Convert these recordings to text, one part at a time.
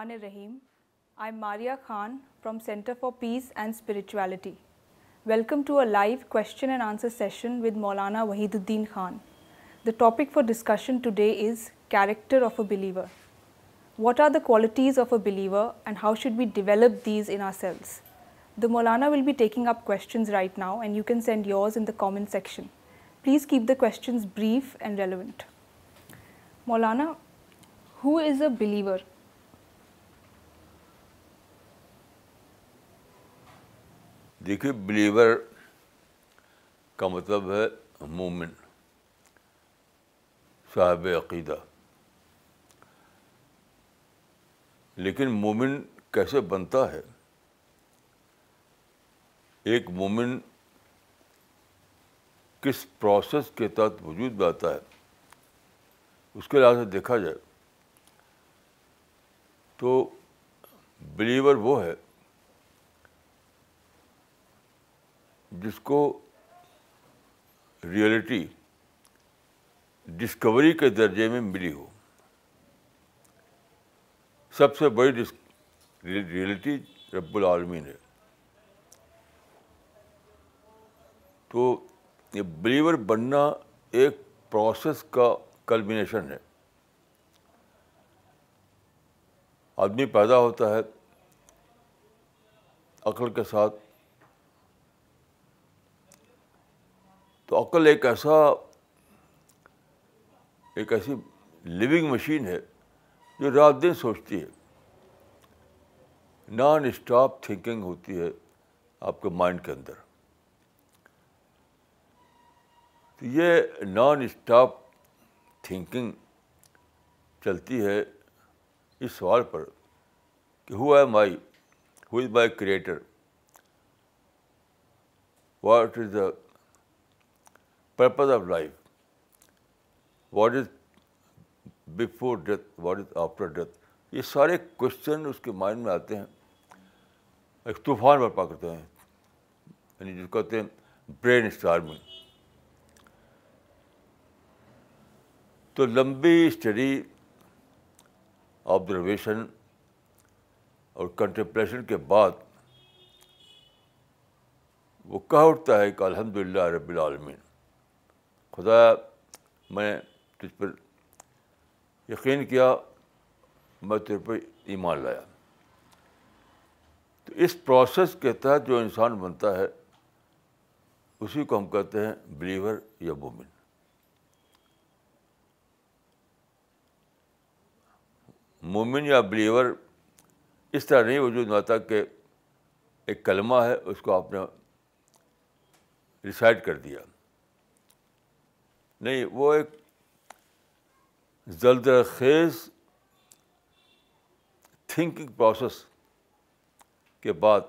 الرحمن الرحیم I am Maria Khan from centre for peace and spirituality welcome to a live question and answer session with Maulana Wahiduddin Khan the topic for discussion today is character of a believer what are the qualities of a believer and how should we develop these in ourselves the Maulana will be taking up questions right now and you can send yours in the comment section please keep the questions brief and relevant Maulana who is a believer دیکھیے believer کا مطلب ہے مومن صاحب عقیدہ لیکن مومن کیسے بنتا ہے ایک مومن کس پروسیس کے تحت وجود میں آتا ہے اس کے لحاظ سے دیکھا جائے تو بلیور وہ ہے جس کو ریئلٹی ڈسکوری کے درجے میں ملی ہو سب سے بڑی ریئلٹی رب العالمین ہے تو یہ بلیور بننا ایک پروسیس کا کلمینیشن ہے آدمی پیدا ہوتا ہے عقل کے ساتھ تو عقل ایک ایسا ایک ایسی لیونگ مشین ہے جو رات دن سوچتی ہے نان اسٹاپ تھنکنگ ہوتی ہے آپ کے مائنڈ کے اندر تو یہ نان اسٹاپ تھنکنگ چلتی ہے اس سوال پر کہ who am my is my creator what is the purpose of life what is before death what is after death یہ سارے کوشچن اس کے مائنڈ میں آتے ہیں ایک طوفان برپا کرتے ہیں یعنی جس کو کہتے ہیں برین اسٹارمنگ تو لمبی اسٹڈی آبزرویشن اور کنٹمپریشن کے بعد وہ کہا اٹھتا ہے کہ الحمد للہ رب العالمین خدا میں تجھ پر یقین کیا میں تیرے پہ ایمان لایا تو اس پروسیس کے تحت جو انسان بنتا ہے اسی کو ہم کہتے ہیں بلیور یا وومن مومن یا بلیور اس طرح نہیں وجود میں آتا کہ ایک کلمہ ہے اس کو آپ نے ریسائڈ کر دیا نہیں وہ ایک زلد خیز تھنکنگ پروسیس کے بعد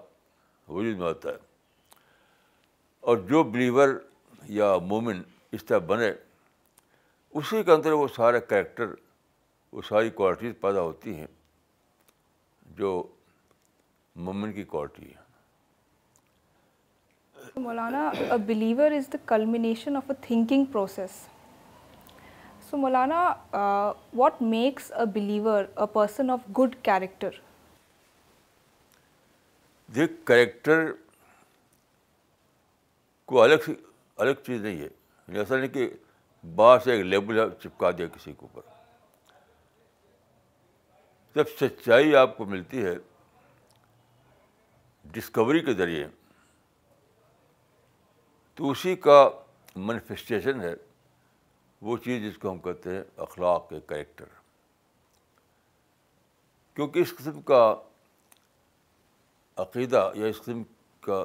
وجود میں آتا ہے اور جو بلیور یا مومن اس طرح بنے اسی کے اندر وہ سارے کریکٹر وہ ساری کوالٹیز پیدا ہوتی ہیں جو مومن کی کوالٹی ہے Maulana believer is the culmination of a thinking process so Maulana what makes a believer a person of good character دیکھ کریکٹر کو الگ سے الگ چیز نہیں ہے جیسا یعنی نہیں کہ باہر سے ایک لیبل ہے چپکا دیا کسی کے اوپر جب سچائی آپ کو ملتی ہے ڈسکوری کے ذریعے تو اسی کا مینیفیسٹیشن ہے وہ چیز جس کو ہم کہتے ہیں اخلاق کے کریکٹر کیونکہ اس قسم کا عقیدہ یا اس قسم کا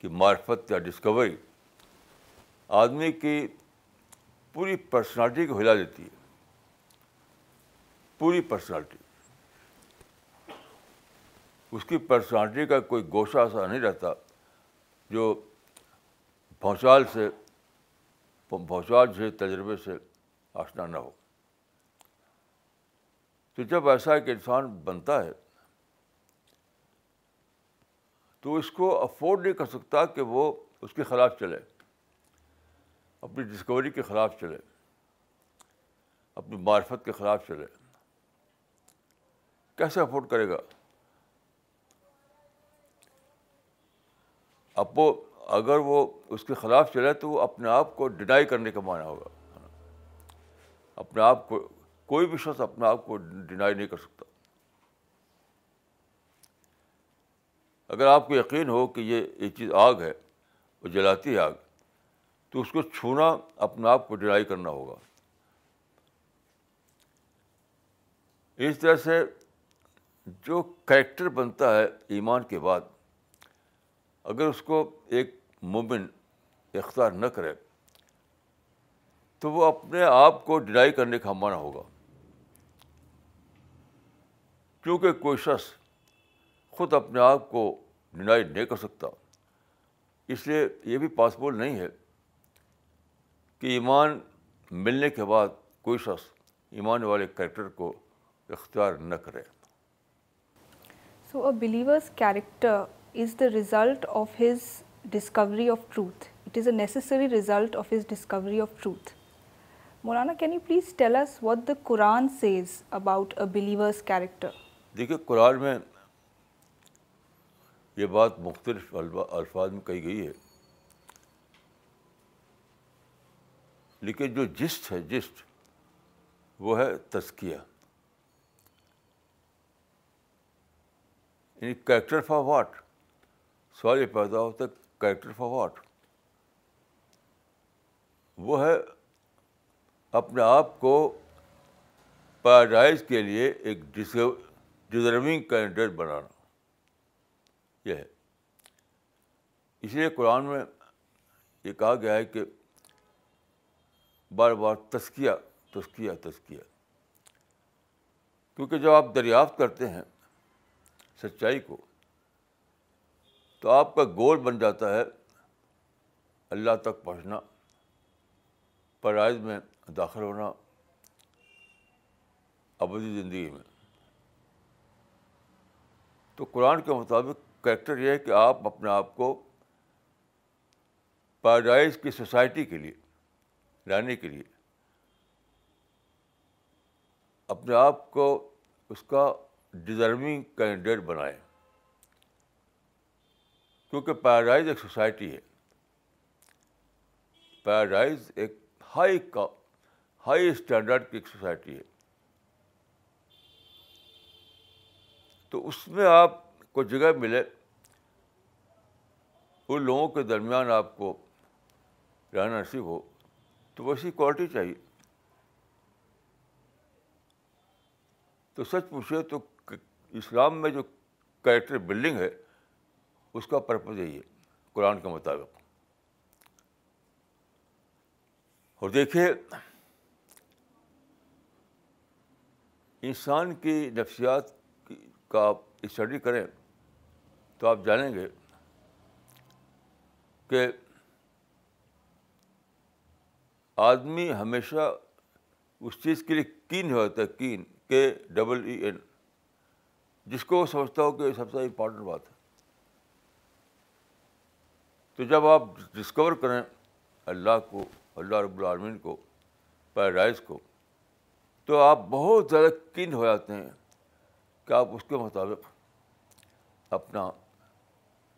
کی معرفت یا ڈسکوری آدمی کی پوری پرسنالٹی کو ہلا دیتی ہے پوری پرسنالٹی اس کی پرسنالٹی کا کوئی گوشہ ایسا نہیں رہتا جو بھوچال سے بھوچال جیسے تجربے سے آشنا نہ ہو تو جب ایسا ایک انسان بنتا ہے تو اس کو افورڈ نہیں کر سکتا کہ وہ اس کے خلاف چلے اپنی ڈسکوری کے خلاف چلے اپنی معرفت کے خلاف چلے کیسے افورڈ کرے گا اب وہ اگر وہ اس کے خلاف چلے تو وہ اپنے آپ کو ڈینائی کرنے کا معنی ہوگا اپنے آپ کو کوئی بھی شخص اپنے آپ کو ڈینائی نہیں کر سکتا اگر آپ کو یقین ہو کہ یہ یہ چیز آگ ہے وہ جلاتی ہے آگ تو اس کو چھونا اپنے آپ کو ڈینائی کرنا ہوگا اس طرح سے جو کریکٹر بنتا ہے ایمان کے بعد اگر اس کو ایک مومن اختیار نہ کرے تو وہ اپنے آپ کو ڈینائی کرنے کا مانا ہوگا کیونکہ کوئی شخص خود اپنے آپ کو ڈینائی نہیں کر سکتا اس لیے یہ بھی پاسبل نہیں ہے کہ ایمان ملنے کے بعد کوئی شخص ایمان والے کریکٹر کو اختیار نہ کرے so a believer's character is the result of his discovery of truth it is a necessary result of his discovery of truth Maulana Kenny please what the قرآن دیکھیے قرآن میں یہ بات مختلف الفاظ میں کہی گئی ہے لیکن جو جسٹ ہے جسٹ وہ ہے تسکیہ فار واٹ سوال یہ پیدا ہوتا ہے کریکٹر فار واٹ وہ ہے اپنے آپ کو پیراڈائز کے لیے ایک ڈیزرونگ کینڈیڈیٹ بنانا یہ ہے اس لیے قرآن میں یہ کہا گیا ہے کہ بار بار تسکیہ تسکیہ تسکیہ کیونکہ جب آپ دریافت کرتے ہیں سچائی کو تو آپ کا گول بن جاتا ہے اللہ تک پہنچنا پرائز میں داخل ہونا ابدی زندگی میں تو قرآن کے مطابق کریکٹر یہ ہے کہ آپ اپنے آپ کو پیراڈائز کی سوسائٹی کے لیے لانے کے لیے اپنے آپ کو اس کا ڈیزرونگ کینڈیڈیٹ بنائیں کیونکہ پیراڈائز ایک سوسائٹی ہے پیراڈائز ایک ہائی کا ہائی اسٹینڈرڈ کی ایک سوسائٹی ہے تو اس میں آپ کو جگہ ملے ان لوگوں کے درمیان آپ کو رہنا نصیب ہو تو ویسی کوالٹی چاہیے تو سچ پوچھے تو اسلام میں جو کریکٹر بلڈنگ ہے اس کا پرپز یہی ہے قرآن کے مطابق اور دیکھیے انسان کی نفسیات کا آپ اسٹڈی کریں تو آپ جانیں گے کہ آدمی ہمیشہ اس چیز کے لیے کین ہو جاتا ہے keen K double E N جس کو وہ سمجھتا ہو کہ سب سے امپارٹنٹ بات ہے تو جب آپ ڈسکور کریں اللہ کو اللہ رب العالمین کو پیراڈائز کو تو آپ بہت زیادہ کن ہو جاتے ہیں کہ آپ اس کے مطابق اپنا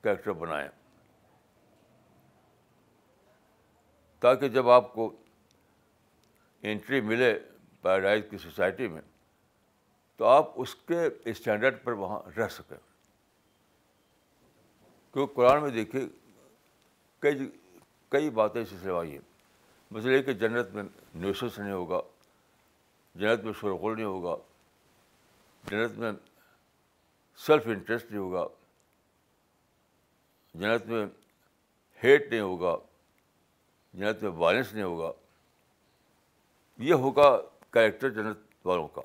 کیریکٹر بنائیں تاکہ جب آپ کو انٹری ملے پیراڈائز کی سوسائٹی میں تو آپ اس کے اسٹینڈرڈ پر وہاں رہ سکیں کیونکہ قرآن میں دیکھیے کئی کئی باتیں سلسلے آئی ہیں مثلا یہ کہ جنت میں نیوسس نہیں ہوگا جنت میں شرغل نہیں ہوگا جنت میں سیلف انٹرسٹ نہیں ہوگا جنت میں ہیٹ نہیں ہوگا جنت میں وائلنس نہیں ہوگا یہ ہوگا کریکٹر جنت والوں کا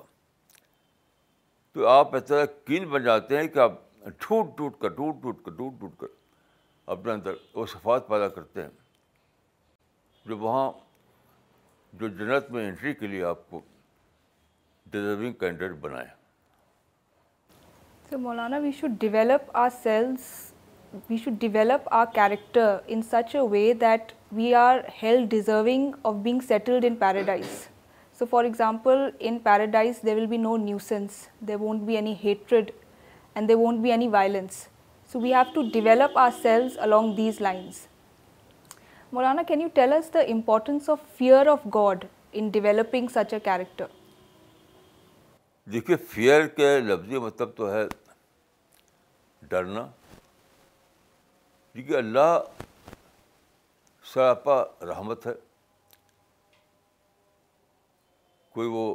تو آپ اس طرح کین بن جاتے ہیں کہ آپ ٹوٹ ٹوٹ کر ٹوٹ ٹوٹ کر ٹوٹ ٹوٹ کر اپنے اندر وہ صفات پیدا کرتے ہیں جو وہاں جو جنت میں انٹری کے لیے آپ کو ڈیزرونگ کینڈیڈیٹ بنائے sir Maulana we should develop ourselves we should develop our character in such a way that we are held deserving of being settled in paradise so for example in paradise they will be no nuisance they won't be any hatred and they won't be any violence we have to develop ourselves along these lines Maulana can you tell us the importance of fear of God in developing such a character دیکھیے fear کے لفظ مطلب تو ہے ڈرنا دیکھیے اللہ رحمت ہے کوئی وہ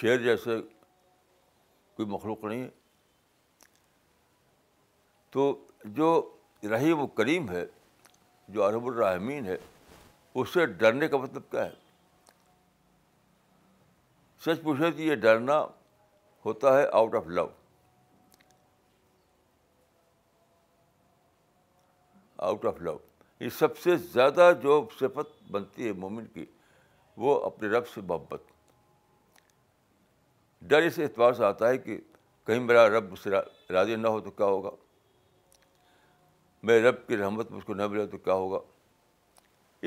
شیئر جیسے کوئی مخلوق نہیں ہے تو جو رحیم و کریم ہے جو عرب الرحمین ہے اس سے ڈرنے کا مطلب کیا ہے سچ پوچھے تو یہ ڈرنا ہوتا ہے out of love out of love یہ سب سے زیادہ جو صفت بنتی ہے مومن کی وہ اپنے رب سے محبت ڈر اس اعتبار سے آتا ہے کہ کہیں میرا رب سے راضی نہ ہو تو کیا ہوگا میرے رب کی رحمت مجھ کو نہ ملے تو کیا ہوگا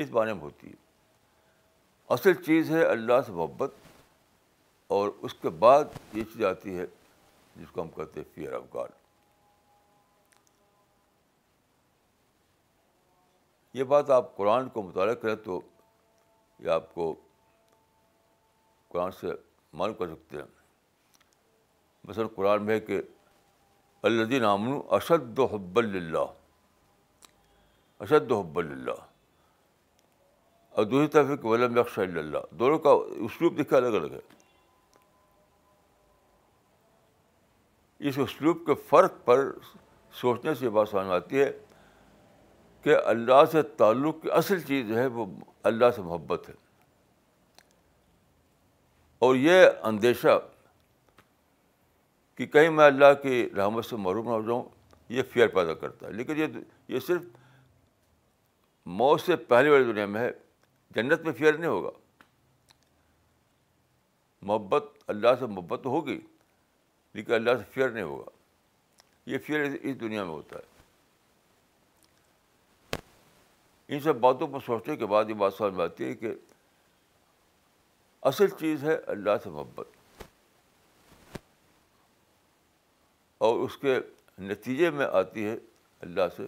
اس بارے میں ہوتی ہے اصل چیز ہے اللہ سے محبت اور اس کے بعد یہ چیز آتی ہے جس کو ہم کہتے ہیں فیئر آف گاڈ یہ بات آپ قرآن کو مطالعہ کریں تو یہ آپ کو قرآن سے معلوم کر سکتے ہیں مثلاً قرآن میں ہے کہ الدین امن اشد و حب اللہ اشد حب اللہ اور دوسری طرف ولم یکش اللہ دونوں کا اسلوب دیکھا الگ الگ ہے اس اسلوب کے فرق پر سوچنے سے یہ بات سامنے آتی ہے کہ اللہ سے تعلق کی اصل چیز ہے وہ اللہ سے محبت ہے اور یہ اندیشہ کہ کہیں میں اللہ کی رحمت سے محروم نہ ہو جاؤں یہ فیئر پیدا کرتا ہے لیکن یہ یہ صرف موت سے پہلے والی دنیا میں ہے جنت میں فیئر نہیں ہوگا محبت اللہ سے محبت تو ہوگی لیکن اللہ سے فیئر نہیں ہوگا یہ فیئر اس دنیا میں ہوتا ہے ان سب باتوں پر سوچنے کے بعد یہ بات سمجھ میں آتی ہے کہ اصل چیز ہے اللہ سے محبت اور اس کے نتیجے میں آتی ہے اللہ سے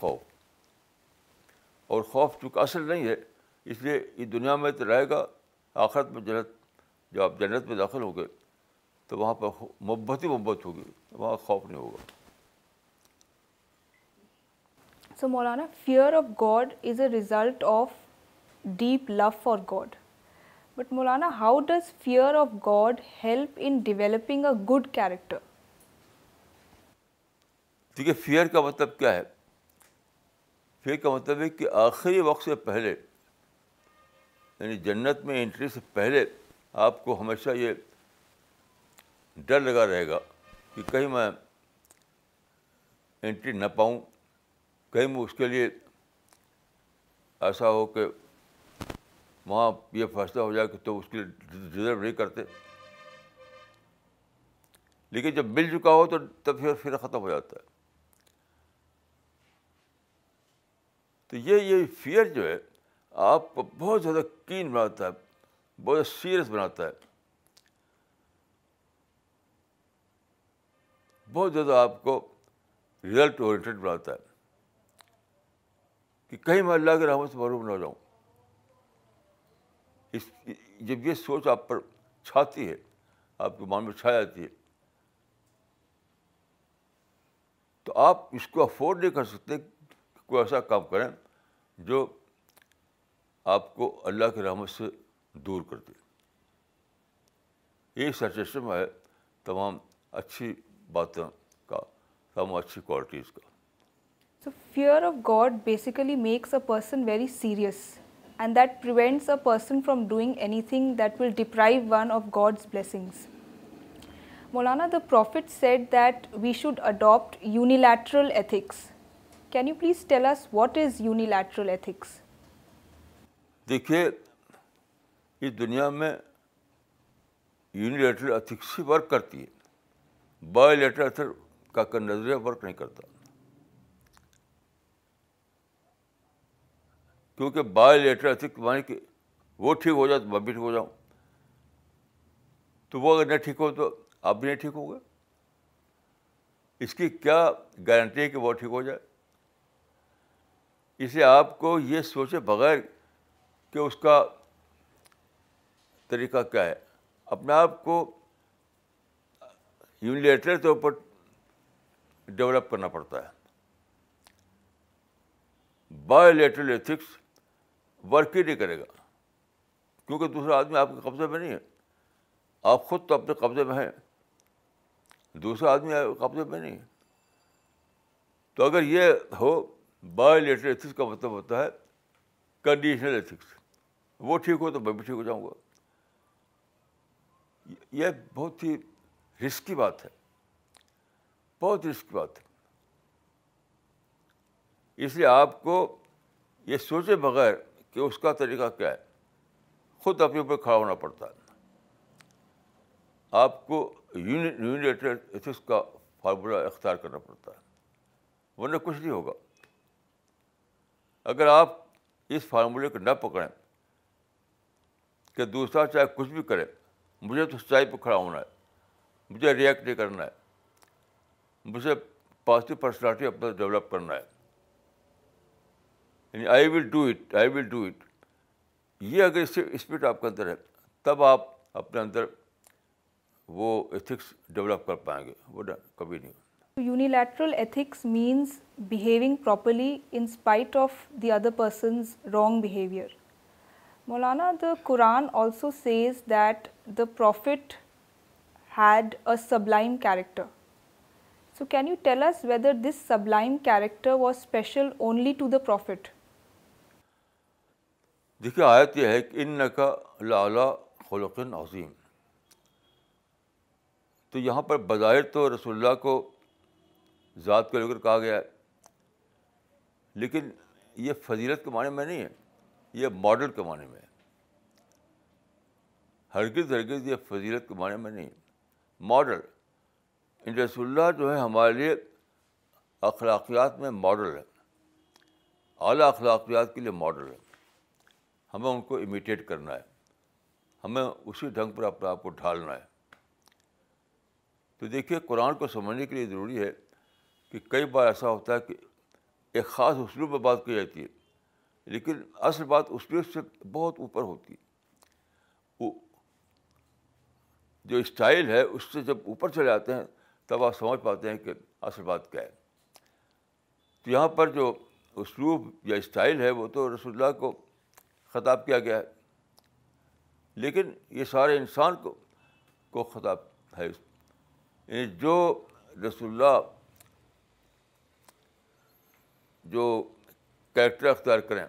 خوف اور خوف چونکہ اصل نہیں ہے اس لیے یہ دنیا میں تو رہے گا آخرت میں جنت جب آپ جنت میں داخل ہو گئے تو وہاں پر محبت ہی محبت ہوگی وہاں خوف نہیں ہوگا so Maulana fear of God is a result of deep love for God but Maulana how does fear of God help in developing a good character دیکھیے فیئر کا مطلب کیا ہے پھر کا مطلب ہے کہ آخری وقت سے پہلے یعنی جنت میں انٹری سے پہلے آپ کو ہمیشہ یہ ڈر لگا رہے گا کہ کہیں میں انٹری نہ پاؤں کہیں میں اس کے لیے ایسا ہو کہ وہاں یہ فیصلہ ہو جائے کہ تو اس کے لیے ڈیزرو نہیں کرتے لیکن جب مل چکا ہو تو تب پھر پھر ختم ہو جاتا ہے تو یہ یہ فیئر جو ہے آپ کو بہت زیادہ کین بناتا ہے بہت زیادہ سیریس بناتا ہے بہت زیادہ آپ کو ریزلٹ کہ کہیں میں اللہ کے رحمت سے معروف نہ جاؤں اس جب یہ سوچ آپ پر چھاتی ہے آپ کے مان میں چھا جاتی ہے تو آپ اس کو افورڈ نہیں کر سکتے کوئی ایسا کام کریں جو آپ کو اللہ کی رحمت سے دور کر دے یہ سجیشن ہے تمام اچھی باتیں کا تمام اچھی کوالٹیز کا so fear of God basically makes a person very serious and that prevents a person from doing anything that will deprive one of God's blessings Maulana the prophet said that we should adopt unilateral ethics can you please tell us what is unilateral ethics دیکھیے اس دنیا میں unilateral ethics ہی work کرتی ہے ether کا نظریہ work نہیں کرتا کیونکہ بایولیٹرل ایتھکس وہ ٹھیک ہو جائے تو میں بھی ٹھیک ہو جاؤں تو وہ اگر نہیں ٹھیک ہو تو آپ بھی نہیں ٹھیک ہو گئے اس کی کیا گارنٹی ہے کہ وہ ٹھیک ہو جائے اسے آپ کو یہ سوچے بغیر کہ اس کا طریقہ کیا ہے اپنے آپ کو یونیلیٹر طور پر ڈیولپ کرنا پڑتا ہے بایولیٹرل ایتھکس ورک ہی نہیں کرے گا کیونکہ دوسرا آدمی آپ کے قبضے میں نہیں ہے آپ خود تو اپنے قبضے میں ہیں دوسرا آدمی آپ کے قبضے میں نہیں ہے تو اگر یہ ہو بائی لیٹر ایتھکس کا مطلب ہوتا ہے کنڈیشنل ایتھکس وہ ٹھیک ہو تو میں بھی ٹھیک ہو جاؤں گا یہ بہت ہی رسکی بات ہے بہت رسکی بات ہے اس لیے آپ کو یہ سوچے بغیر کہ اس کا طریقہ کیا ہے خود اپنے اوپر کھڑا ہونا پڑتا ہے آپ کو یونیٹیڈ ایتھکس کا فارمولا اختیار کرنا پڑتا ہے ورنہ کچھ نہیں ہوگا اگر آپ اس فارمولے کو نہ پکڑیں کہ دوسرا چاہے کچھ بھی کرے مجھے تو سچائی پہ کھڑا ہونا ہے مجھے ریئیکٹ نہیں کرنا ہے مجھے پازیٹو پرسنالٹی اپنا ڈیولپ کرنا ہے یعنی I will do it I will do it یہ اگر اس سے اسپرٹ آپ کے اندر ہے تب آپ اپنے اندر وہ ایتھکس ڈیولپ کر پائیں گے وہ کبھی نہیں unilateral ethics means behaving properly in spite of the other person's wrong behaviour Maulana the Quran also says that the prophet had a sublime character so can you tell us whether this sublime character was special only to the prophet دیکھیے آیت یہ ہے کہ ان عظیم تو یہاں پر بظاہر تو رسول اللہ کو ذات کو لے کر کہا گیا ہے لیکن یہ فضیلت کے معنی میں نہیں ہے یہ ماڈل کے معنی میں ہے ہرگز ہرگز یہ فضیلت کے معنی میں نہیں ہے ماڈل اللہ جو ہے ہمارے لیے اخلاقیات میں ماڈل ہے اعلیٰ اخلاقیات کے لیے ماڈل ہے ہمیں ان کو امیٹیٹ کرنا ہے ہمیں اسی ڈھنگ پر اپنے آپ کو ڈھالنا ہے تو دیکھیے قرآن کو سمجھنے کے لیے ضروری ہے کہ کئی بار ایسا ہوتا ہے کہ ایک خاص اسلوب میں بات کی جاتی ہے لیکن اصل بات اسلوب سے بہت اوپر ہوتی ہے وہ جو اسٹائل ہے اس سے جب اوپر چلے آتے ہیں تب آپ سمجھ پاتے ہیں کہ اصل بات کیا ہے تو یہاں پر جو اسلوب یا اسٹائل ہے وہ تو رسول اللہ کو خطاب کیا گیا ہے لیکن یہ سارے انسان کو کو خطاب ہے یعنی جو رسول اللہ جو کیریکٹر اختیار کریں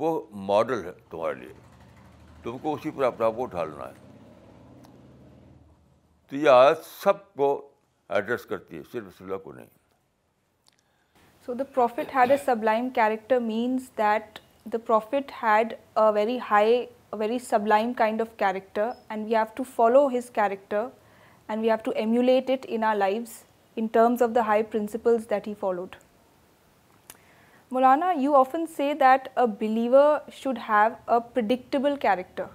وہ ماڈل ہے تمہارے لیے تم کو اسی پر اپنا کو ڈھالنا ہے تو یہ آیت سب کو ایڈریس کرتی ہے صرف رسول اللہ کو نہیں so the prophet had a sublime character means that the prophet had a very high very sublime kind of character and we have to follow his character and we have to emulate it in our lives in terms of the high principles that he followed. Molana, you often say that a believer should have a predictable character.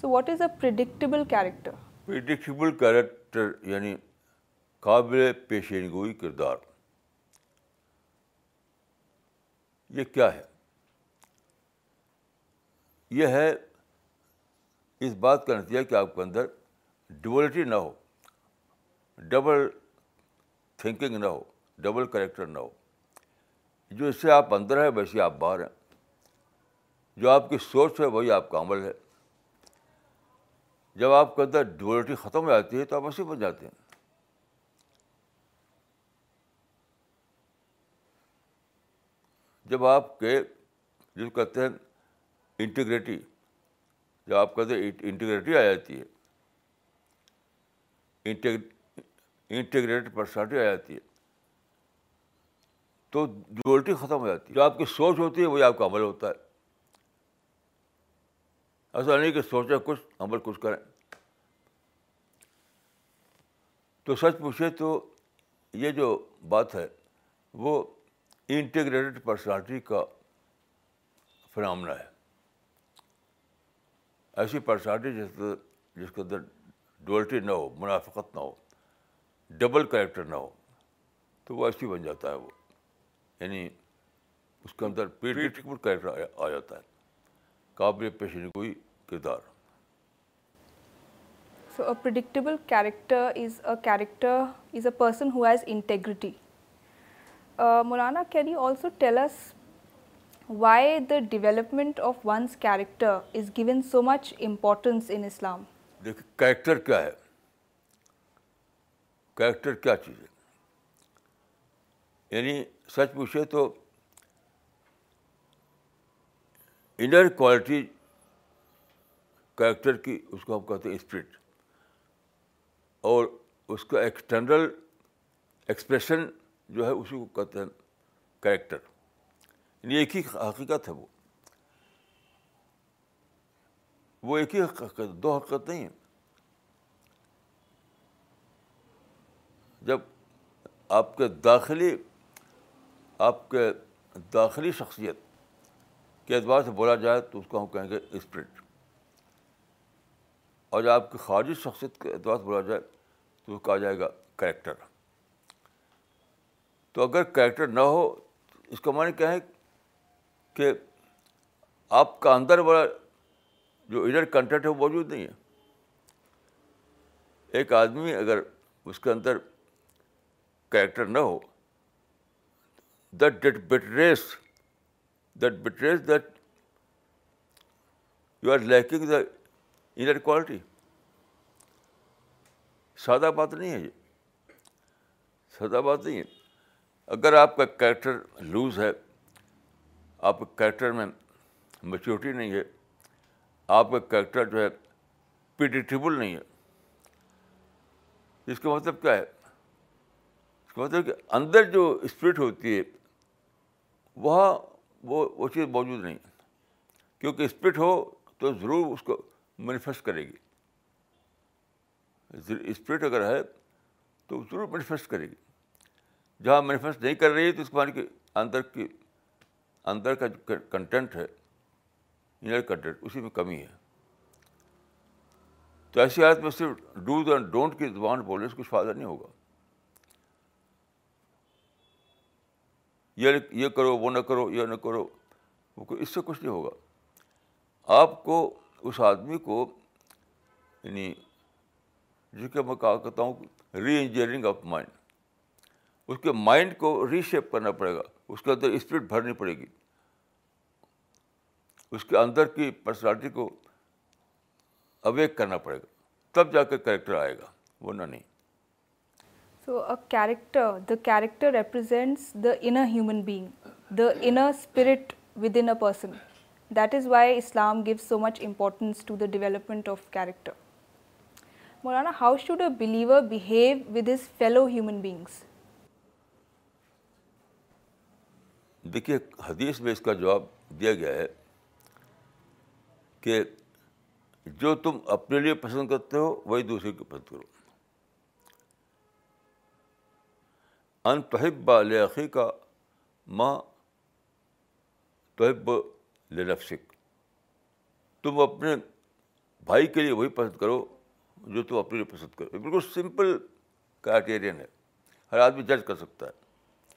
So, what is a predictable character? Predictable character یعنی قابل پیشین گوئی کردار یہ کیا ہے یہ ہے اس بات کا نتیجہ کہ آپ کے اندر ڈولیٹی نہ ہو ڈبل تھنکنگ نہ ہو ڈبل کریکٹر نہ ہو جو اس سے آپ اندر ہیں ویسے آپ باہر ہیں جو آپ کی سوچ ہے وہی آپ کا عمل ہے جب آپ کے اندر ڈبلٹی ختم ہو جاتی ہے تو آپ ایسے بن جاتے ہیں جب آپ کے جس کہتے ہیں انٹیگریٹی جب آپ کہتے ہیں انٹیگریٹی آ جاتی ہے انٹیگریٹڈ پرسنالٹی آ جاتی ہے تو ڈوئلٹی ختم ہو جاتی ہے جو آپ کی سوچ ہوتی ہے وہی آپ کا عمل ہوتا ہے ایسا نہیں کہ سوچیں کچھ عمل کچھ کریں تو سچ پوچھے تو یہ جو بات ہے وہ انٹیگریٹڈ پرسنالٹی کا فنامنا ہے ایسی پرسنالٹی جس جس کے اندر ڈولٹی نہ ہو منافقت نہ ہو ڈبل کریکٹر نہ ہو تو وہ ایسی بن جاتا ہے وہ یعنی اس کے اندر پیٹریٹیکل کریکٹر آ جاتا ہے قابل پیشن کوئی کردار so a predictable character is a character is a person who has integrity Maulana can you also tell us why the development of one's character is given so much importance in Islam دیکھیے character کیا ہے character کیا چیز ہے یعنی سچ پوچھے تو انر کوالٹی کیریکٹر کی اس کو ہم کہتے ہیں اسپرٹ اور اس کا ایکسٹرنل ایکسپریشن جو ہے اسی کو کہتے ہیں کیریکٹر یعنی ایک ہی حقیقت ہے وہ وہ ایک ہی حقیقت دو حقیقت نہیں ہیں جب آپ کے داخلی آپ کے داخلی شخصیت کے اعتبار سے بولا جائے تو اس کو ہم کہیں گے اسپرٹ اور جب آپ کی خارجی شخصیت کے اعتبار سے بولا جائے تو اس جائے گا کریکٹر تو اگر کریکٹر نہ ہو اس کا معنی کیا کہیں کہ آپ کا اندر والا جو انر کنٹینٹ ہے وہ موجود نہیں ہے ایک آدمی اگر اس کے اندر کریکٹر نہ ہو that that betrays that betrays that you are lacking the inner quality سادہ بات نہیں ہے یہ سادہ بات نہیں ہے اگر آپ کا کریکٹر لوز ہے آپ کے کریکٹر میں میچورٹی نہیں ہے آپ کا کریکٹر جو ہے پیڈیٹیبل نہیں ہے اس کا مطلب کیا ہے مطلب کہ اندر جو اسپرٹ ہوتی ہے وہاں وہ وہ چیز موجود نہیں کیونکہ اسپرٹ ہو تو ضرور اس کو مینیفیسٹ کرے گی اسپرٹ اگر ہے تو ضرور مینیفیسٹ کرے گی جہاں مینیفیسٹ نہیں کر رہی ہے تو اس معنی کہ اندر کی اندر کا جو کنٹینٹ ہے انر کنٹینٹ اسی میں کمی ہے تو ایسی حالت میں صرف ڈوز اینڈ ڈونٹ کی زبان بولنے سے کچھ فائدہ نہیں ہوگا یہ یہ کرو وہ نہ کرو یہ نہ کرو اس سے کچھ نہیں ہوگا آپ کو اس آدمی کو یعنی جو کہ میں کہا کرتا ہوں ری انجینئرنگ آف مائنڈ اس کے مائنڈ کو ریشیپ کرنا پڑے گا اس کے اندر اسپرٹ بھرنی پڑے گی اس کے اندر کی پرسنالٹی کو اویک کرنا پڑے گا تب جا کے کریکٹر آئے گا وہ نہ نہیں So, a character, character the represents the inner human being, the inner spirit within a person. That is why Islam gives so much importance to the development of character. Morana, how should a believer behave with his fellow human beings? دیکھیے حدیث میں اس کا جواب دیا گیا ہے کہ جو تم اپنے لیے پسند کرتے ہو وہی دوسرے کو پسند کرو ان تحب لخی کا ماں تحب لنفسک تم اپنے بھائی کے لیے وہی پسند کرو جو تم اپنے لیے پسند کرو بالکل سمپل کرائٹیرین ہے ہر آدمی جج کر سکتا ہے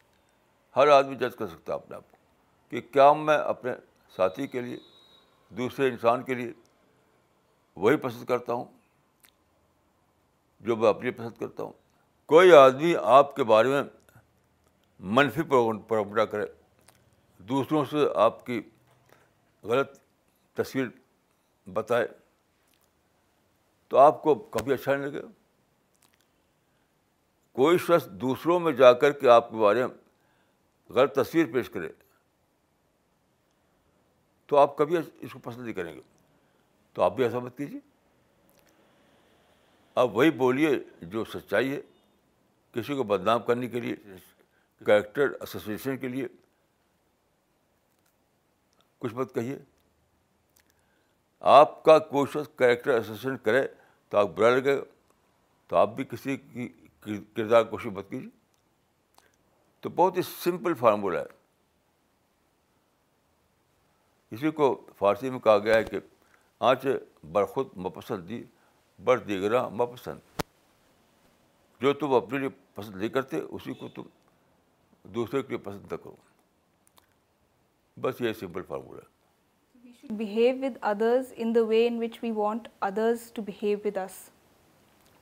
ہر آدمی جج کر سکتا ہے اپنے آپ کو کہ کیا میں اپنے ساتھی کے لیے دوسرے انسان کے لیے وہی پسند کرتا ہوں جو میں اپنے پسند کرتا ہوں کوئی آدمی آپ کے بارے میں منفی پروپڈا کرے دوسروں سے آپ کی غلط تصویر بتائے تو آپ کو کبھی اچھا نہیں لگے کوئی شخص دوسروں میں جا کر کے آپ کے بارے میں غلط تصویر پیش کرے تو آپ کبھی اس کو پسند نہیں کریں گے تو آپ بھی ایسا مت کیجیے آپ وہی بولیے جو سچائی ہے کسی کو بدنام کرنے کے لیے کریکٹر ایسوسیشن کے لیے کچھ مت کہیے آپ کا کوشش کریکٹر ایسوسیشن کرے تو آپ لگے گا تو آپ بھی کسی کی کردار کوشش مت کیجیے تو بہت ہی سمپل فارمولہ ہے اسی کو فارسی میں کہا گیا ہے کہ آنچ بر خود دی بر دیگر مپسند جو تم اپنے لیے پسند نہیں کرتے اسی کو تم دوسرے کے لیے پسند نہ کرو بس یہ سمپل فارمولا ہے behave with others in the way in which we want others to behave with us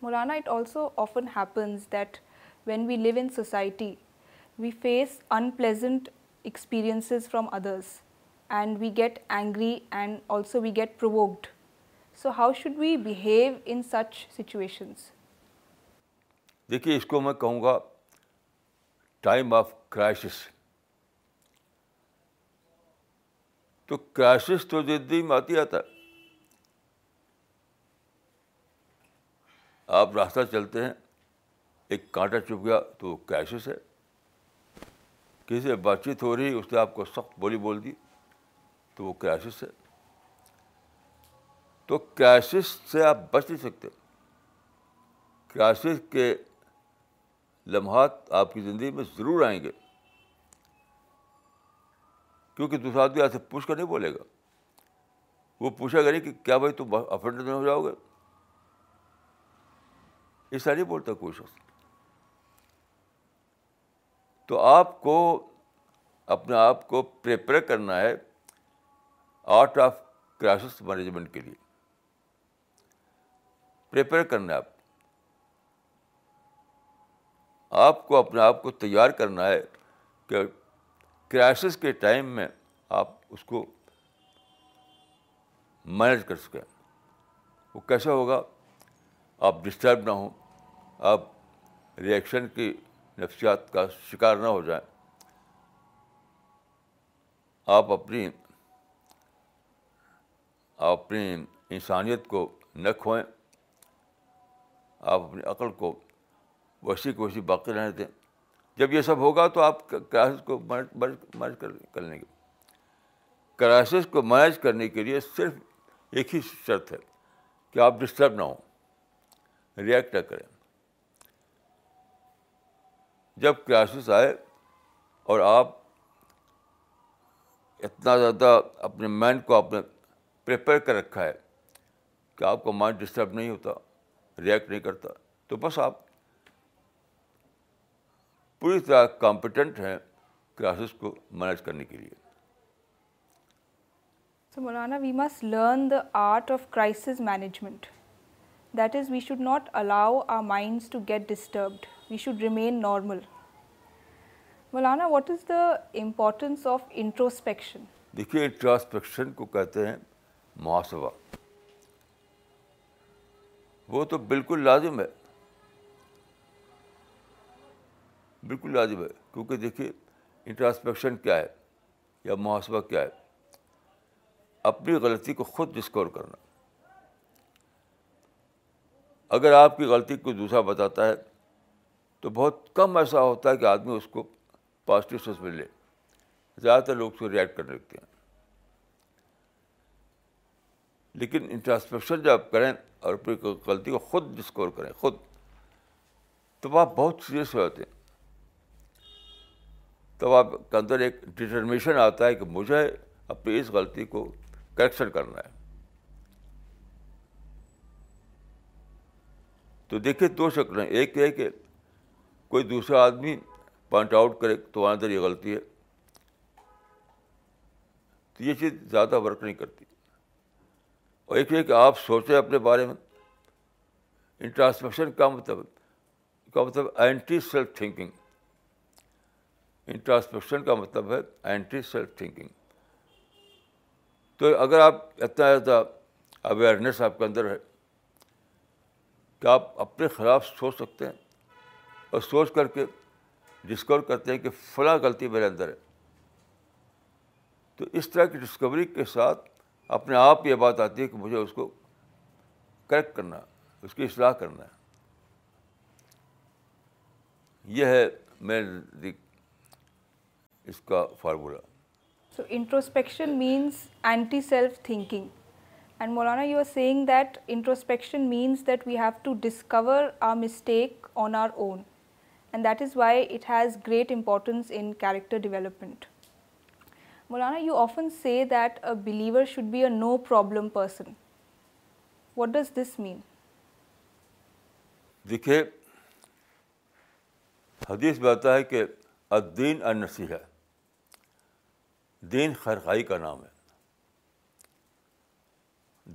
Maulana it also often happens that when we live in society we face unpleasant experiences from others and we get angry and also we get provoked so how should we behave in such situations دیکھیے اس کو میں کہوں گا time of crisis تو crisis تو زندگی میں آتی آتا ہے آپ راستہ چلتے ہیں ایک کانٹا چپ گیا تو کرائسس ہے کسی سے بات چیت ہو رہی اس نے آپ کو سخت بولی بول دی تو وہ کرائسس ہے تو کرائسس سے آپ بچ نہیں سکتے کرائسس کے لمحات آپ کی زندگی میں ضرور آئیں گے کیونکہ دوسرا آدمی سے پوچھ کر نہیں بولے گا وہ پوچھا گری کہ کیا بھائی تم نہیں ہو جاؤ گے ایسا نہیں بولتا کوئی شخص تو آپ کو اپنے آپ کو پریپر کرنا ہے آرٹ آف کرائسس مینجمنٹ کے لیے پریپئر کرنا ہے آپ آپ کو اپنے آپ کو تیار کرنا ہے کہ کرائسس کے ٹائم میں آپ اس کو مینج کر سکیں وہ کیسا ہوگا آپ ڈسٹرب نہ ہوں آپ ریئیکشن کی نفسیات کا شکار نہ ہو جائیں آپ اپنی آپ اپنی انسانیت کو نہ کھوئیں آپ اپنی عقل کو ویسی کو ویسی باقی رہنے دیں جب یہ سب ہوگا تو آپ کرائسس کو مینج کر لیں کر لیں گے کرائسس کو مینج کرنے کے لیے صرف ایک ہی شرط ہے کہ آپ ڈسٹرب نہ ہوں ریئیکٹ نہ کریں جب کرائسس آئے اور آپ اتنا زیادہ اپنے مائنڈ کو آپ نے پریپئر کر رکھا ہے کہ آپ کا مائنڈ ڈسٹرب نہیں ہوتا ریئیکٹ نہیں کرتا تو بس آپ پوری طرح کمپٹنٹ ہیں کرائسس کو مینیج کرنے کے لیے so Maulana we must learn the art of crisis management that is we should not allow our minds to get disturbed we should remain normal Maulana what is the importance of introspection دیکھیے introspection کو کہتے ہیں محاسبہ وہ تو بالکل لازم ہے بالکل لازم ہے کیونکہ دیکھیے انٹراسپیکشن کیا ہے یا محاسبہ کیا ہے اپنی غلطی کو خود ڈسکور کرنا اگر آپ کی غلطی کو دوسرا بتاتا ہے تو بہت کم ایسا ہوتا ہے کہ آدمی اس کو پازیٹیو میں لے زیادہ تر لوگ اس کو ریئیکٹ کرنے لگتے ہیں لیکن انٹراسپیکشن جب آپ کریں اور اپنی غلطی کو خود ڈسکور کریں خود تو آپ بہت سیریس ہو جاتے ہیں تب آپ کے اندر ایک ڈٹرمیشن آتا ہے کہ مجھے اپنی اس غلطی کو کریکشن کرنا ہے تو دیکھیے دو شکل ایک یہ ہے کہ کوئی دوسرا آدمی پوائنٹ آؤٹ کرے تمہارے اندر یہ غلطی ہے تو یہ چیز زیادہ ورک نہیں کرتی اور ایک یہ ہے کہ آپ سوچیں اپنے بارے میں انٹراسپیکشن کا مطلب کا مطلب اینٹی سیلف تھنکنگ انٹراسپیکشن کا مطلب ہے اینٹی سیلف تھنکنگ تو اگر آپ اتنا زیادہ اویئرنیس آپ کے اندر ہے کہ آپ اپنے خلاف سوچ سکتے ہیں اور سوچ کر کے ڈسکور کرتے ہیں کہ فلاں غلطی میرے اندر ہے تو اس طرح کی ڈسکوری کے ساتھ اپنے آپ یہ بات آتی ہے کہ مجھے اس کو کریکٹ کرنا اس کی اصلاح کرنا ہے یہ ہے میرے اس کا formula so introspection means anti self thinking and Maulana you are saying that introspection means that we have to discover our mistake on our own and that is why it has great importance in character development Maulana you often say that a believer should be a no problem person what does this mean دیکھیے حدیث بات ہے کہ الدین دین خیرخائی کا نام ہے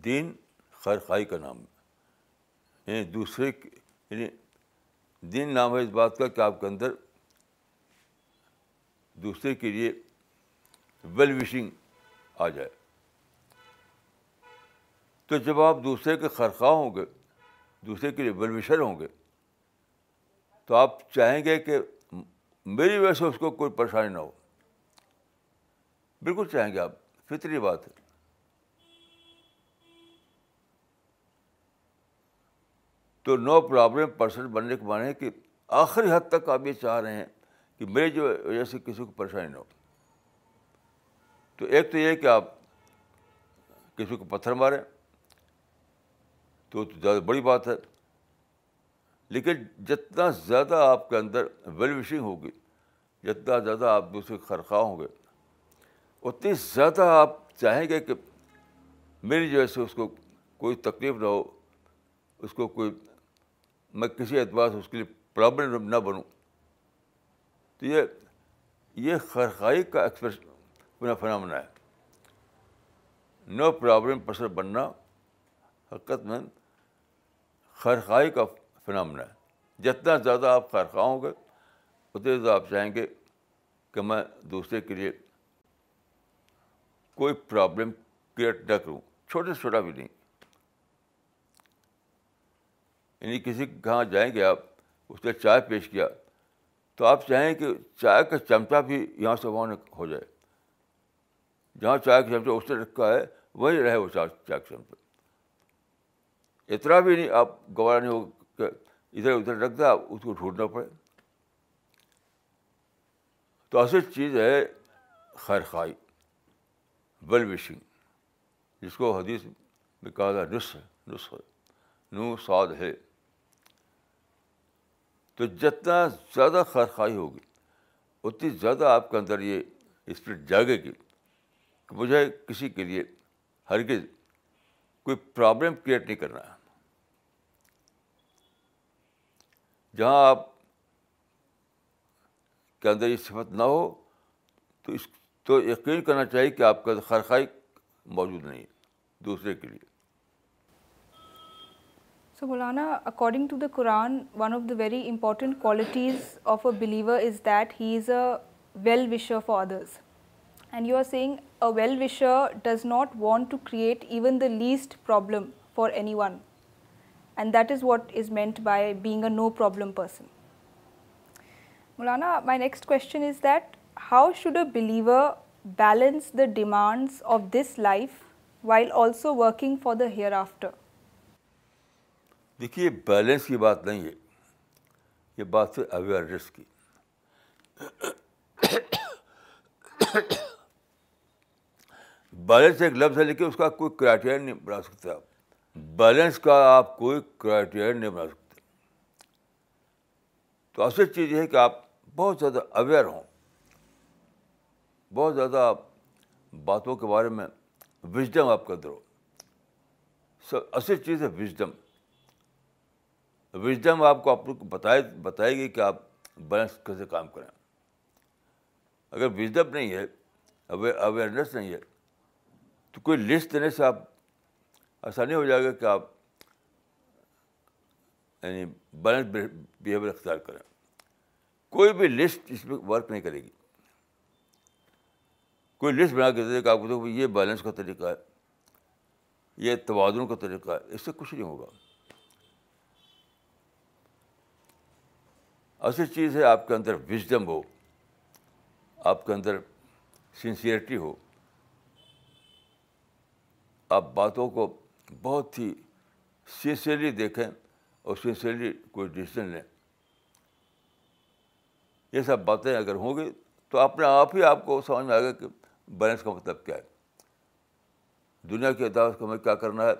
دین خیر کا نام ہے یعنی دوسرے یعنی دین نام ہے اس بات کا کہ آپ کے اندر دوسرے کے لیے ویل وشنگ آ جائے تو جب آپ دوسرے کے خرخواہ ہوں گے دوسرے کے لیے ویل وشر ہوں گے تو آپ چاہیں گے کہ میری وجہ سے اس کو کوئی پریشانی نہ ہو بالکل چاہیں گے آپ فطری بات ہے تو نو پرابلم پرسن بننے معنی ہے کہ آخری حد تک آپ یہ چاہ رہے ہیں کہ میری جو وجہ سے کسی کو پریشانی نہ ہو تو ایک تو یہ کہ آپ کسی کو پتھر ماریں تو زیادہ بڑی بات ہے لیکن جتنا زیادہ آپ کے اندر ویل وشنگ ہوگی جتنا زیادہ آپ دوسرے خرخواہ ہوں گے اتنی زیادہ آپ چاہیں گے کہ میری ہے سو اس کو کوئی تکلیف نہ ہو اس کو کوئی میں کسی اعتبار سے اس کے لیے پرابلم نہ بنوں تو یہ یہ خرخائی کا ایکسپریس اپنا فنامنا ہے نو پرابلم پرسن بننا حقت مند خرخائی کا فنامنا ہے جتنا زیادہ آپ خرخواہ ہوں گے اتنے زیادہ آپ چاہیں گے کہ میں دوسرے کے لیے کوئی پرابلم کریٹ نہ کروں چھوٹا سے چھوٹا بھی نہیں یعنی کسی کہاں جائیں گے آپ اس نے چائے پیش کیا تو آپ چاہیں کہ چائے کا چمچہ بھی یہاں سے وہاں ہو جائے جہاں چائے کا چمچہ اس نے رکھا ہے وہیں رہے وہ چائے کا چمچہ اتنا بھی نہیں آپ گوارا نہیں ہو کہ ادھر ادھر رکھ دیں آپ اس کو ڈھونڈنا پڑے تو اصل چیز ہے خیر خائی ویل وشنگ جس کو حدیث میں کہا تھا نسخ نسخ سعد ہے تو جتنا زیادہ خرخائی ہوگی اتنی زیادہ آپ کے اندر یہ اسپرٹ جاگے گی کہ مجھے کسی کے لیے ہرگز کوئی پرابلم کریٹ نہیں کرنا ہے جہاں آپ کے اندر یہ صفت نہ ہو تو اس تو یقین کرنا چاہیے کہ آپ کا خرخائی موجود نہیں ہے دوسرے کے لیے so Maulana according to the Quran one of the very important qualities of a believer is that he is a well wisher for others and you are seeing a well wisher does not want to create even the least problem for anyone and that is what is meant by being a no problem person Maulana my next question is that how should a believer balance the demands of this life while also working for the hereafter دیکھیے balance کی بات نہیں ہے یہ بات ہے awareness کی balance ایک لفظ ہے لیکن اس کا کوئی کرائیٹیریا نہیں بنا سکتے آپ بیلنس کا آپ کوئی کرائیٹیریا نہیں بنا سکتے تو اصل چیز یہ ہے کہ آپ بہت زیادہ اویئر ہوں بہت زیادہ باتوں کے بارے میں وزڈم آپ کا درو اصل چیز ہے وزڈم وزڈم آپ کو آپ لوگ بتائے بتائے گی کہ آپ بیلنس کیسے کام کریں اگر وزڈم نہیں ہے اویئرنیس نہیں ہے تو کوئی لسٹ دینے سے آپ آسانی ہو جائے گا کہ آپ یعنی بیلنس بیہیویئر اختیار کریں کوئی بھی لسٹ اس میں ورک نہیں کرے گی کوئی لسٹ بنا کے دے کہ آپ کو دیکھو یہ بیلنس کا طریقہ ہے یہ توازن کا طریقہ ہے اس سے کچھ نہیں ہوگا اصل چیز ہے آپ کے اندر وزڈم ہو آپ کے اندر سنسیئرٹی ہو آپ باتوں کو بہت ہی سنسیئرلی دیکھیں اور سنسیئرلی کوئی ڈسیزن لیں یہ سب باتیں اگر ہوں گی تو اپنے آپ ہی آپ کو سمجھ میں آئے گا کہ بیلنس کا مطلب کیا ہے دنیا کی اعتبار کو ہمیں کیا کرنا ہے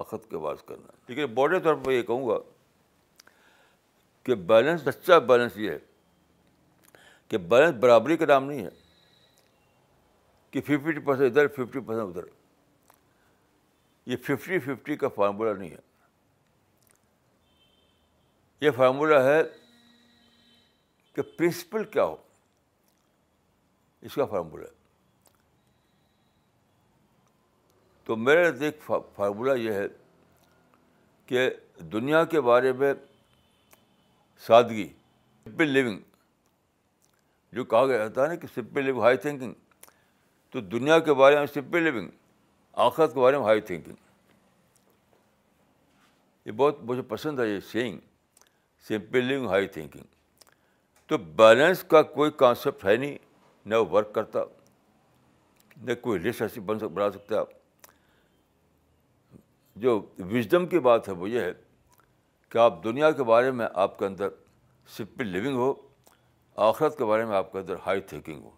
اور کے بعض کرنا ہے لیکن باڈر طور پر یہ کہوں گا کہ بیلنس سچا بیلنس یہ ہے کہ بیلنس برابری کا نام نہیں ہے کہ ففٹی پرسینٹ ادھر ففٹی پرسینٹ ادھر یہ ففٹی ففٹی کا فارمولہ نہیں ہے یہ فارمولہ ہے کہ پرنسپل کیا ہو اس کا فارمولہ ہے تو میرے نزدیک فارمولہ یہ ہے کہ دنیا کے بارے میں سادگی سمپل لیونگ جو کہا گیا تھا نا کہ سمپل لیونگ ہائی تھنکنگ تو دنیا کے بارے میں سمپل لیونگ آخرت کے بارے میں ہائی تھنکنگ یہ بہت مجھے پسند ہے یہ saying simple living high thinking تو بیلنس کا کوئی کانسیپٹ ہے نہیں نہ وہ ورک کرتا نہ کوئی ریلیشن ایسی بن سک بنا سکتا جو وژڈم کی بات ہے وہ یہ ہے کہ آپ دنیا کے بارے میں آپ کے اندر سمپل لیونگ ہو آخرت کے بارے میں آپ کے اندر high thinking who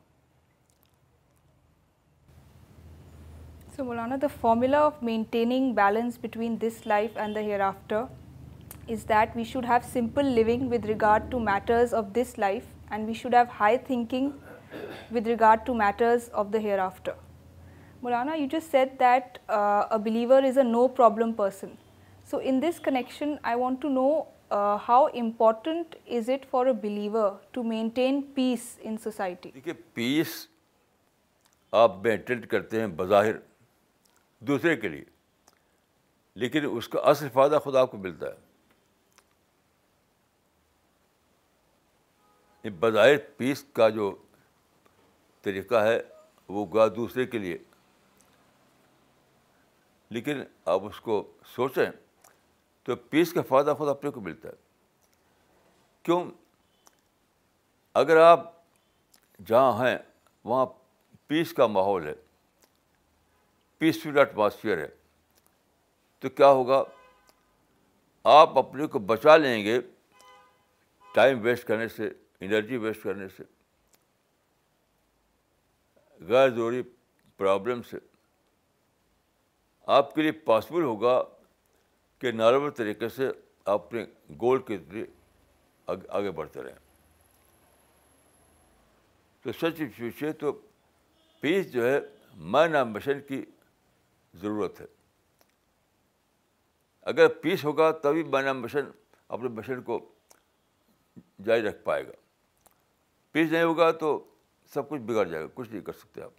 so Maulana the formula of maintaining balance between this life and the hereafter is that we should have simple living with regard to matters of this life and we should have high thinking with regard to matters of the hereafter Maulana you جو said that a believer is a no problem person so in this connection I want to know how important is it for a believer to maintain peace in society دیکھیے peace آپ کرتے ہیں بظاہر دوسرے کے لیے لیکن اس کا اصل فائدہ خدا آپ کو ملتا ہے بظاہر پیس کا جو طریقہ ہے وہ گا دوسرے کے لیے لیکن آپ اس کو سوچیں تو پیس کا فائدہ خود اپنے کو ملتا ہے کیوں اگر آپ جہاں ہیں وہاں پیس کا ماحول ہے پیسفل ایٹماسفیئر ہے تو کیا ہوگا آپ اپنے کو بچا لیں گے ٹائم ویسٹ کرنے سے انرجی ویسٹ کرنے سے غیر ضروری پرابلم سے آپ کے لیے پاسبل ہوگا کہ نارمل طریقے سے آپ اپنے گول کے ذریعے آگے بڑھتے رہیں تو سچ پوچھیے تو پیس جو ہے مائنام مشن کی ضرورت ہے اگر پیس ہوگا تبھی مین مشن اپنے مشن کو جاری رکھ پائے گا پیس نہیں ہوگا تو سب کچھ بگڑ جائے گا کچھ نہیں کر سکتے آپ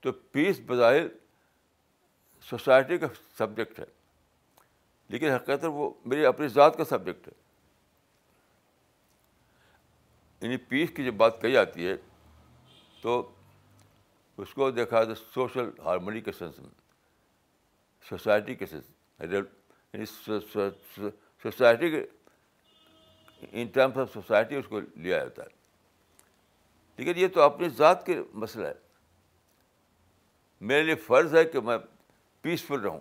تو پیس بظاہر سوسائٹی کا سبجیکٹ ہے لیکن حقیقت وہ میری اپنی ذات کا سبجیکٹ ہے یعنی پیس کی جب بات کہی جاتی ہے تو اس کو دیکھا تو سوشل ہارمونی کے میں سوسائٹی کے یعنی یعنی سوسائٹی کے ان ٹرمس آف سوسائٹی اس کو لیا جاتا ہے لیکن یہ تو اپنی ذات کے مسئلہ ہے میرے لیے فرض ہے کہ میں پیسفل رہوں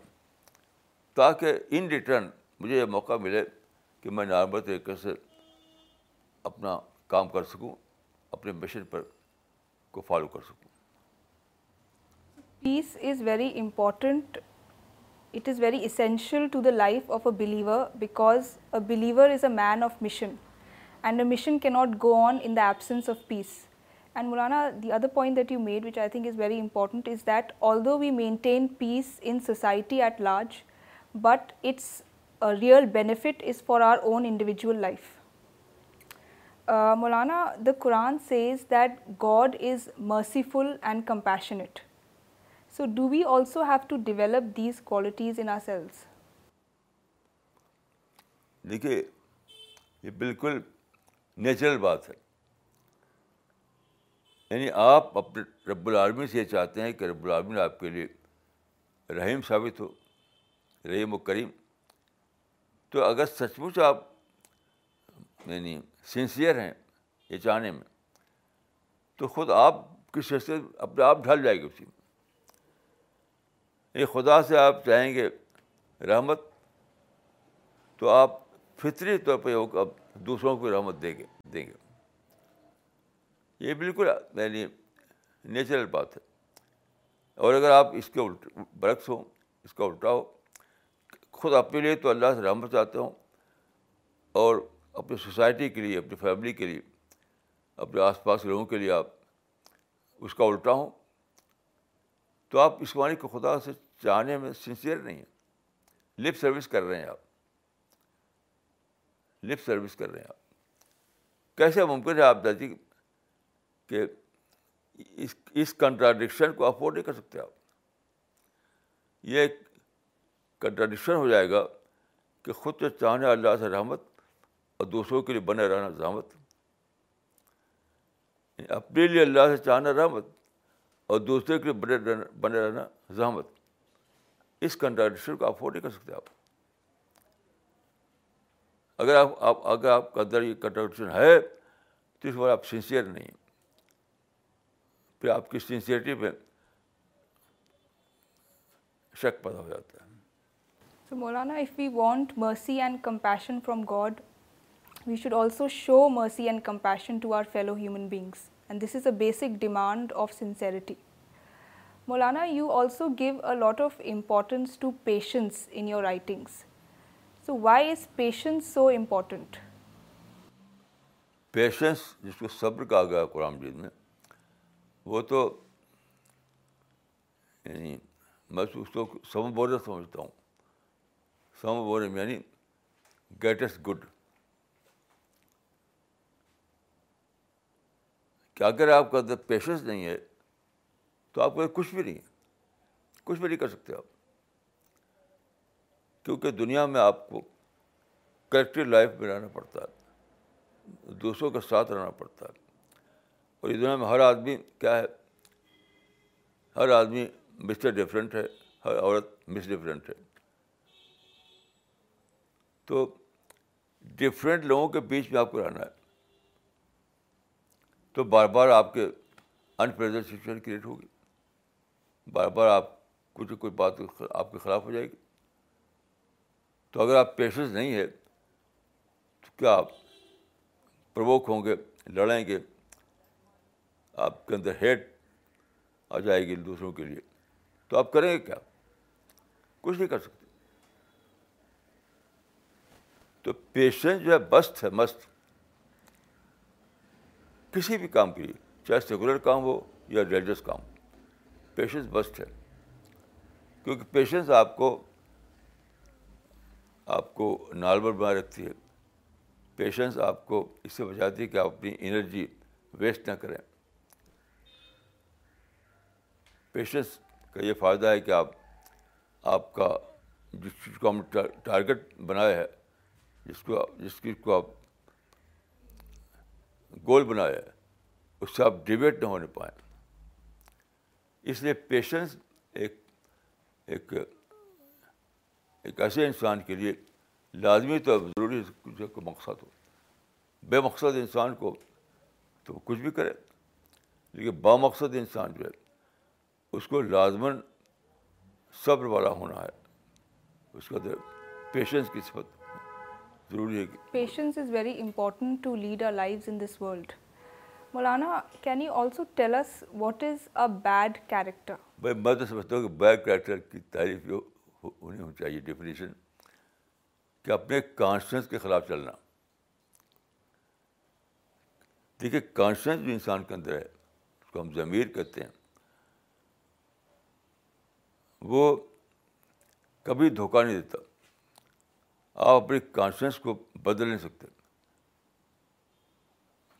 تاکہ ان ریٹرن مجھے یہ موقع ملے کہ میں نارمل طریقے سے اپنا کام کر سکوں اپنے مشن پر کو فالو کر سکوں peace is very important it is very essential to the life of a believer because a believer is a man of mission and a mission cannot go on in the absence of peace and Maulana the other point that you made which I think is very important is that also we maintain peace in society at large but its real benefit is for our own individual life Maulana the Quran says is that God is merciful and compassionate so do we also have to develop these qualities in ourselves دیکھیے بالکل natural بات ہے یعنی آپ اپنے رب العالمین سے یہ چاہتے ہیں کہ رب العالمین آپ کے لیے رحیم ثابت ہو رحیم و کریم تو اگر سچ مچ آپ یعنی سنسیئر ہیں یہ چاہنے میں تو خود آپ کی شخصیت اپنے آپ ڈھل جائے گی اسی میں یعنی خدا سے آپ چاہیں گے رحمت تو آپ فطری طور پہ اب دوسروں کو رحمت دیں گے دیں گے یہ بالکل یعنی نیچرل بات ہے اور اگر آپ اس کے الٹ برعکس ہوں اس کا الٹا ہو خود اپنے لیے تو اللہ سے رحمت چاہتے ہوں اور اپنی سوسائٹی کے لیے اپنی فیملی کے لیے اپنے آس پاس کے لوگوں کے لیے آپ اس کا الٹا ہوں تو آپ اس معنی کو خدا سے چاہنے میں سنسیئر نہیں ہیں لپ سروس کر رہے ہیں آپ لپ سروس کر رہے ہیں آپ کیسے ممکن ہے آپ دادی کہ اس اس کنٹراڈکشن کو افورڈ نہیں کر سکتے آپ یہ کنٹراڈکشن ہو جائے گا کہ خود سے چاہنے اللہ سے رحمت اور دوسروں کے لیے بنے رہنا زحمت اپنے لیے اللہ سے چاہنا رحمت اور دوسرے کے لیے بنے رہنا بنے رہنا زحمت اس کنٹراڈکشن کو افورڈ نہیں کر سکتے آپ اگر آپ آپ اگر آپ کا اندر یہ کنٹراڈکشن ہے تو اس بار آپ سنسیئر نہیں پھر آپ کی سنسیئرٹی پہ شک پیدا ہو جاتا ہے so Maulana if we want mercy and compassion from God we should also show mercy and compassion to our fellow human beings and this is a basic demand of sincerity Maulana you also give a lot of importance to patience in your writings so why is patience so important patience جس کو صبر کہا گیا قرآن جیت میں وہ تو یعنی میں اس کو سم بورے سمجھتا ہوں سم بورے یعنی گریٹسٹ گڈ کہ اگر آپ کا پیشنس نہیں ہے تو آپ کو کچھ بھی نہیں ہے کچھ بھی نہیں کر سکتے آپ کیونکہ دنیا میں آپ کو کریکٹو لائف میں رہنا پڑتا ہے دوسروں کے ساتھ رہنا پڑتا ہے اور اس دنیا میں ہر آدمی کیا ہے ہر آدمی مسٹر ڈفرینٹ ہے ہر عورت مس ڈفرینٹ ہے تو ڈفرینٹ لوگوں کے بیچ میں آپ کو رہنا ہے تو بار بار آپ کے انپریزنٹ سچویشن کریٹ ہوگی بار بار آپ کچھ کچھ بات آپ کے خلاف ہو جائے گی تو اگر آپ پیشنس نہیں ہے تو کیا آپ پروک ہوں گے لڑیں گے آپ کے اندر ہیٹ آ جائے گی دوسروں کے لیے تو آپ کریں گے کیا کچھ نہیں کر سکتے تو پیشنس جو ہے بست ہے مست کسی بھی کام کے لیے چاہے سیکولر کام ہو یا ریلیجس کام پیشنس بسٹ ہے کیونکہ پیشنس آپ کو آپ کو نارمل بنا رکھتی ہے پیشنس آپ کو اس سے بچاتی ہے کہ آپ اپنی انرجی ویسٹ نہ کریں پیشنس کا یہ فائدہ ہے کہ آپ آپ کا جس چیز کو ہم ٹارگیٹ بنایا ہے جس کو جس چیز کو آپ گول بنایا ہے اس سے آپ ڈبیٹ نہ ہونے پائیں اس لیے پیشنس ایک ایک ایسے انسان کے لیے لازمی تو ضروری کچھ مقصد ہو بے مقصد انسان کو تو کچھ بھی کرے لیکن با مقصد انسان جو ہے اس کو لازماً صبر والا ہونا ہے اس کا پیشنس کی ضروری ہے patience is very important to lead our life in this world Maulana can also tell us what is a bad character بھائی میں تو سمجھتا ہوں کہ بیڈ کیریکٹر کی تعریف جو ہونی ہونی چاہیے ڈیفینیشن کہ اپنے کانشنس کے خلاف چلنا دیکھیے کانشنس جو انسان کے اندر ہے اس کو ہم ضمیر کہتے ہیں وہ کبھی دھوکہ نہیں دیتا آپ اپنی کانشنس کو بدل نہیں سکتے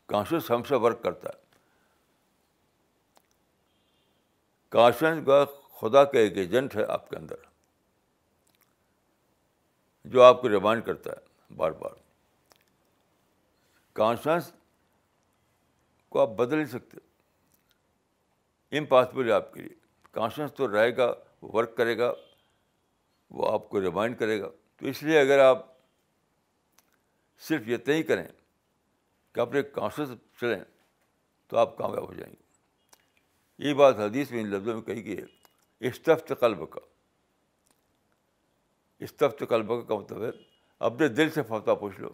کانشنس ہمیشہ ورک کرتا ہے کانشنس کا خدا کا ایک ایجنٹ ہے آپ کے اندر جو آپ کو ریمائنڈ کرتا ہے بار بار کانشنس کو آپ بدل نہیں سکتے امپاسبل ہے آپ کے لیے کانشیس تو رہے گا ورک کرے گا وہ آپ کو ریمائنڈ کرے گا تو اس لیے اگر آپ صرف یہ طے کریں کہ اپنے کانشیس چلیں تو آپ کامیاب ہو جائیں گے یہ بات حدیث میں ان لفظوں میں کہی گئی ہے استفت قلب کا استفت قلب مطلب کا کا ہے اپنے دل سے فتح پوچھ لو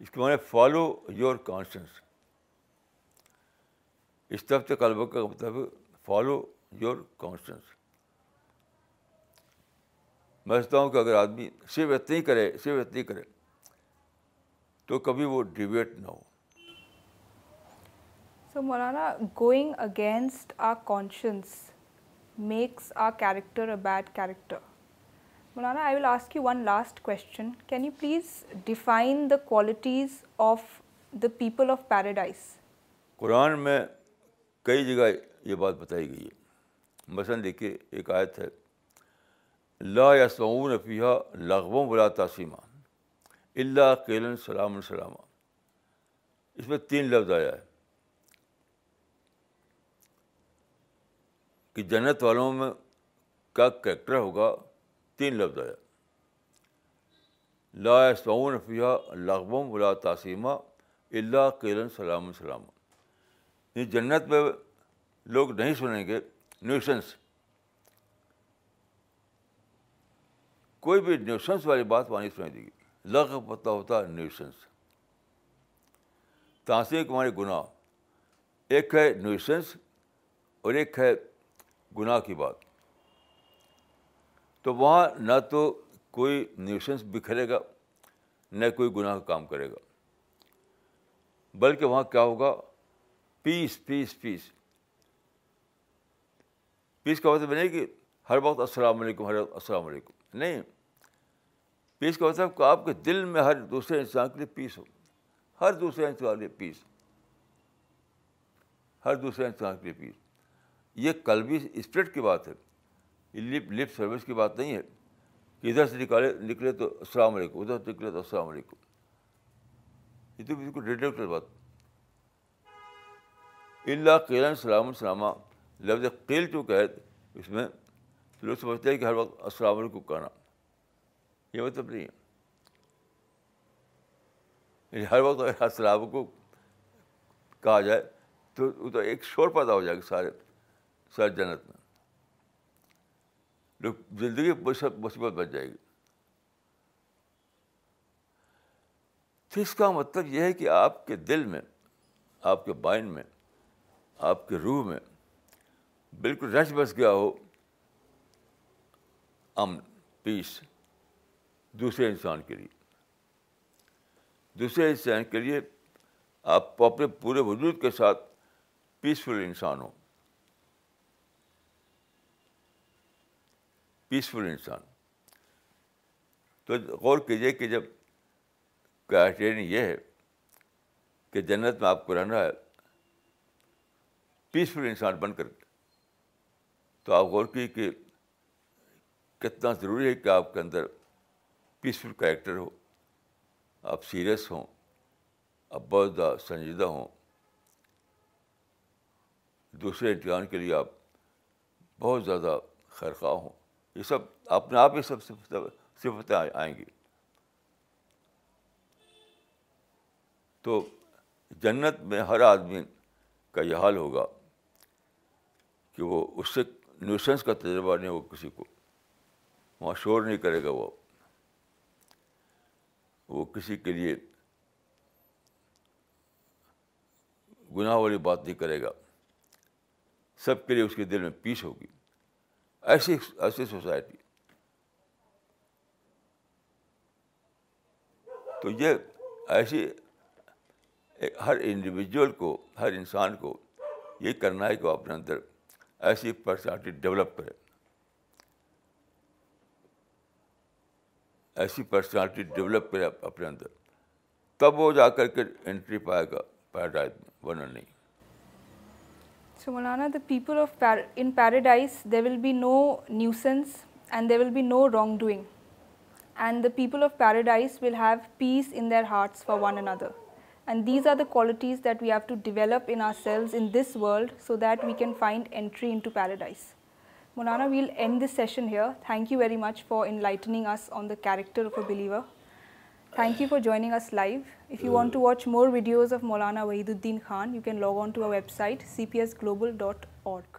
اس کے معنی فالو یور کانشنس استفت قلب کا مطلب فالو یور میں سمجھتا ہوں کہ اگر آدمی صرف اتنی کرے صرف اتنی کرے تو کبھی وہ ڈبیٹ نہ ہو so Maulana going against a conscience makes a character a bad character Maulana I will ask you one last question can you please define the qualities of the people of paradise Quran میں کئی جگہ یہ بات بتائی گئی ہے مثلاً دیکھیے ایک آیت ہے لا یا رفیحہ لاغب ولا تاسیمہ اللہ کیلن سلام السلامہ اس میں تین لفظ آیا ہے کہ جنت والوں میں کیا کریکٹر ہوگا تین لفظ آیا لا یسمعون نفيحہ لاغب ولا تاسیمہ اللہ کیلن سلام السلامہ یعنی جنت میں لوگ نہیں سنیں گے نیوشنس کوئی بھی نیوشنس والی بات وہاں نہیں سنائی دے گی لغ پتہ ہوتا نیوسنس تاثیر ہمارے گناہ ایک ہے نیوسنس اور ایک ہے گناہ کی بات تو وہاں نہ تو کوئی نیوسنس بکھرے گا نہ کوئی گناہ کا کام کرے گا بلکہ وہاں کیا ہوگا پیس پیس پیس پیس کا مطلب نہیں کہ ہر وقت السلام علیکم ہر السلام علیکم نہیں پیس کا مطلب کہ آپ کے دل میں ہر دوسرے انسان کے لیے پیس ہو ہر دوسرے انسان کے لیے پیس ہر دوسرے انسان کے لیے پیس یہ قلبی اسپرٹ کی بات ہے یہ لپ لپ سروس کی بات نہیں ہے کہ ادھر سے نکالے نکلے تو السلام علیکم ادھر سے نکلے تو السلام علیکم یہ تو بالکل بات اللہ قرآنِ سلام السلامہ لفظ قیل چونکہ ہے اس میں لوگ سمجھتے ہیں کہ ہر وقت السلام علیکم کہنا یہ مطلب نہیں ہے یعنی ہر وقت اگر السلام کو کہا جائے تو تو ایک شور پیدا ہو جائے گا سارے سارے جنت میں لوگ زندگی مصیبت بچ جائے گی تو اس کا مطلب یہ ہے کہ آپ کے دل میں آپ کے بائن میں آپ کے روح میں بالکل رش بس گیا ہو امن پیس دوسرے انسان کے لیے دوسرے انسان کے لیے آپ اپنے پورے وجود کے ساتھ پیسفل انسان ہو پیسفل انسان تو غور کیجیے کہ جب کرائٹیرین یہ ہے کہ جنت میں آپ کو رہنا ہے پیسفل انسان بن کر تو آپ غور کیے کہ کتنا ضروری ہے کہ آپ کے اندر پیسفل کریکٹر ہو آپ سیریس ہوں آپ بہت زیادہ سنجیدہ ہوں دوسرے امتحان کے لیے آپ بہت زیادہ خیرخواہ ہوں یہ سب اپنے آپ یہ سب صفتیں آئیں گی تو جنت میں ہر آدمی کا یہ حال ہوگا کہ وہ اس سے نیوسنس کا تجربہ نہیں ہو کسی کو وہاں شور نہیں کرے گا وہ وہ کسی کے لیے گناہ والی بات نہیں کرے گا سب کے لیے اس کے دل میں پیس ہوگی ایسی ایسی سوسائٹی تو یہ ایسی ہر انڈیویجول کو ہر انسان کو یہ کرنا ہے کہ وہ اپنے اندر ایسی پرسنالٹی ڈیولپ کرے ایسی پرسنالٹی ڈیولپ کرے اپنے اندر تب وہ جا کر کے انٹری پائے گا پیراڈائز میں ورنہ نہیں so Maulana the people of in paradise they will be no nuisance and they will be no wrongdoing and the people of paradise will have peace in their hearts for one another And these are the qualities that we have to develop in ourselves in this world so that we can find entry into paradise. Maulana, we'll end this session here. Thank you very much for enlightening us on the character of a believer. Thank you for joining us live. If you want to watch more videos of Maulana Wahiduddin Khan, you can log on to our website cpsglobal.org.